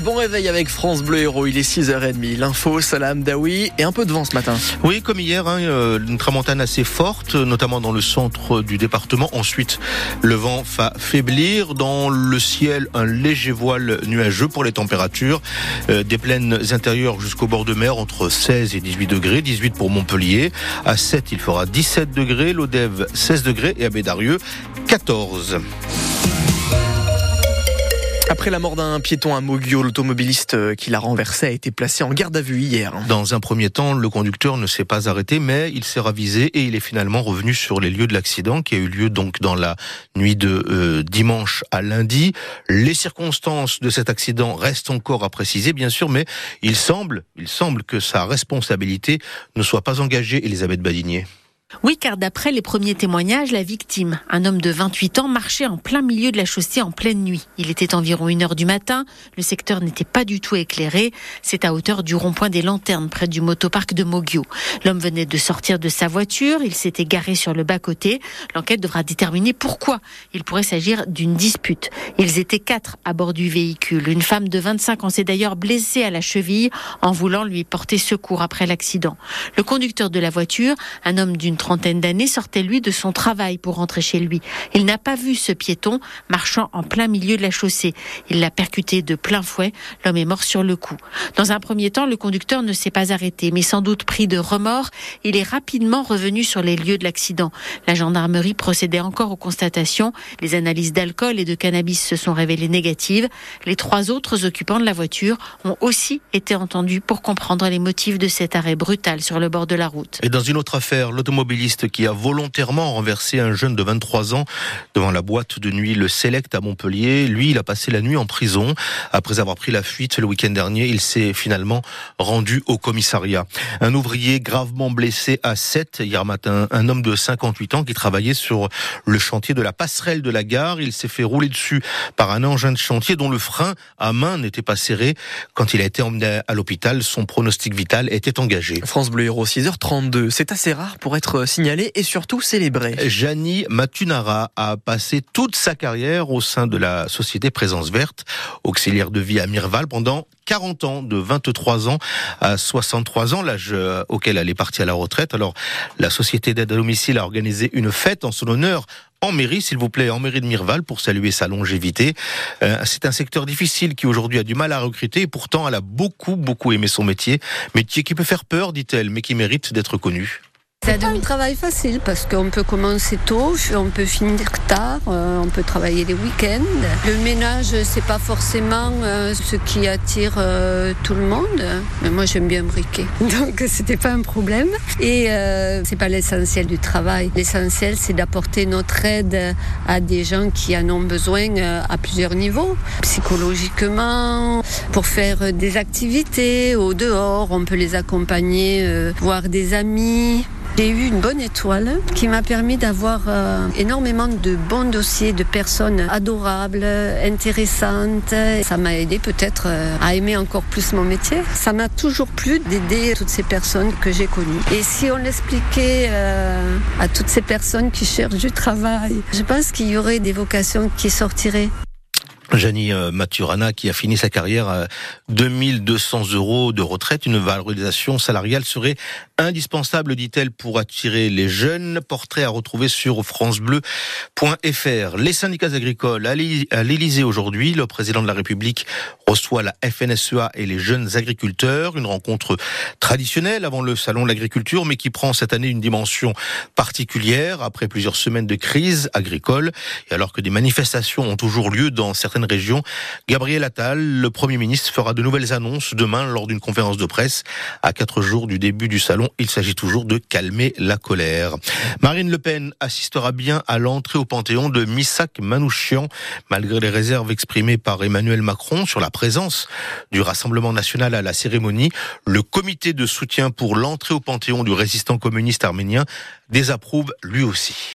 bon réveil avec France Bleu Héros, il est 6h30. L'info, Salam Daoui et un peu de vent ce matin. Oui, comme hier, hein, euh, une tramontane assez forte, notamment dans le centre du département. Ensuite, le vent va faiblir. Dans le ciel, un léger voile nuageux pour les températures. Euh, des plaines intérieures jusqu'au bord de mer, entre 16 et 18 degrés. 18 pour Montpellier. À 7, il fera 17 degrés. L'Odève, 16 degrés. Et à Bédarieux, 14. Après la mort d'un piéton à Mogio, l'automobiliste euh, qui l'a renversé a été placé en garde à vue hier. Dans un premier temps, le conducteur ne s'est pas arrêté, mais il s'est ravisé et il est finalement revenu sur les lieux de l'accident qui a eu lieu donc dans la nuit de euh, dimanche à lundi. Les circonstances de cet accident restent encore à préciser, bien sûr, mais il semble, il semble que sa responsabilité ne soit pas engagée, Elisabeth Badinier. Oui, car d'après les premiers témoignages, la victime, un homme de 28 ans, marchait en plein milieu de la chaussée en pleine nuit. Il était environ une heure du matin. Le secteur n'était pas du tout éclairé. C'est à hauteur du rond-point des lanternes près du motoparc de Mogio. L'homme venait de sortir de sa voiture. Il s'était garé sur le bas-côté. L'enquête devra déterminer pourquoi. Il pourrait s'agir d'une dispute. Ils étaient quatre à bord du véhicule. Une femme de 25 ans s'est d'ailleurs blessée à la cheville en voulant lui porter secours après l'accident. Le conducteur de la voiture, un homme d'une trentaine d'années, sortait lui de son travail pour rentrer chez lui. Il n'a pas vu ce piéton marchant en plein milieu de la chaussée. Il l'a percuté de plein fouet. L'homme est mort sur le coup. Dans un premier temps, le conducteur ne s'est pas arrêté, mais sans doute pris de remords, il est rapidement revenu sur les lieux de l'accident. La gendarmerie procédait encore aux constatations. Les analyses d'alcool et de cannabis se sont révélées négatives. Les trois autres occupants de la voiture ont aussi été entendus pour comprendre les motifs de cet arrêt brutal sur le bord de la route. Et dans une autre affaire, l'automobile qui a volontairement renversé un jeune de 23 ans devant la boîte de nuit Le Select à Montpellier. Lui, il a passé la nuit en prison. Après avoir pris la fuite le week-end dernier, il s'est finalement rendu au commissariat. Un ouvrier gravement blessé à 7 hier matin, un homme de 58 ans qui travaillait sur le chantier de la passerelle de la gare. Il s'est fait rouler dessus par un engin de chantier dont le frein à main n'était pas serré. Quand il a été emmené à l'hôpital, son pronostic vital était engagé. France Bleu Héros 6h32. C'est assez rare pour être signalé et surtout célébré. Jani Matunara a passé toute sa carrière au sein de la société Présence Verte, auxiliaire de vie à Mirval pendant 40 ans, de 23 ans à 63 ans, l'âge euh, auquel elle est partie à la retraite. Alors, la société d'aide à domicile a organisé une fête en son honneur en mairie, s'il vous plaît, en mairie de Mirval, pour saluer sa longévité. Euh, c'est un secteur difficile qui aujourd'hui a du mal à recruter et pourtant elle a beaucoup, beaucoup aimé son métier. Métier qui peut faire peur, dit-elle, mais qui mérite d'être connu. C'est un travail facile parce qu'on peut commencer tôt, on peut finir tard, euh, on peut travailler les week-ends. Le ménage, c'est pas forcément euh, ce qui attire euh, tout le monde, mais moi j'aime bien briquer, donc c'était pas un problème. Et c'est pas l'essentiel du travail. L'essentiel, c'est d'apporter notre aide à des gens qui en ont besoin à plusieurs niveaux, psychologiquement, pour faire des activités au dehors, on peut les accompagner, voir des amis. J'ai eu une bonne étoile qui m'a permis d'avoir euh, énormément de bons dossiers de personnes adorables, intéressantes. Ça m'a aidé peut-être euh, à aimer encore plus mon métier. Ça m'a toujours plu d'aider toutes ces personnes que j'ai connues. Et si on l'expliquait euh, à toutes ces personnes qui cherchent du travail, je pense qu'il y aurait des vocations qui sortiraient. Janie euh, Maturana qui a fini sa carrière à 2200 euros de retraite. Une valorisation salariale serait indispensable, dit-elle, pour attirer les jeunes. Portrait à retrouver sur francebleu.fr. Les syndicats agricoles à l'Élysée aujourd'hui. Le président de la République reçoit la FNSEA et les jeunes agriculteurs. Une rencontre traditionnelle avant le salon de l'agriculture, mais qui prend cette année une dimension particulière après plusieurs semaines de crise agricole. Et alors que des manifestations ont toujours lieu dans certaines Gabriel Attal, le Premier ministre, fera de nouvelles annonces demain lors d'une conférence de presse. À quatre jours du début du salon, il s'agit toujours de calmer la colère. Marine Le Pen assistera bien à l'entrée au Panthéon de Missak Manouchian, malgré les réserves exprimées par Emmanuel Macron sur la présence du Rassemblement national à la cérémonie. Le comité de soutien pour l'entrée au Panthéon du résistant communiste arménien désapprouve lui aussi.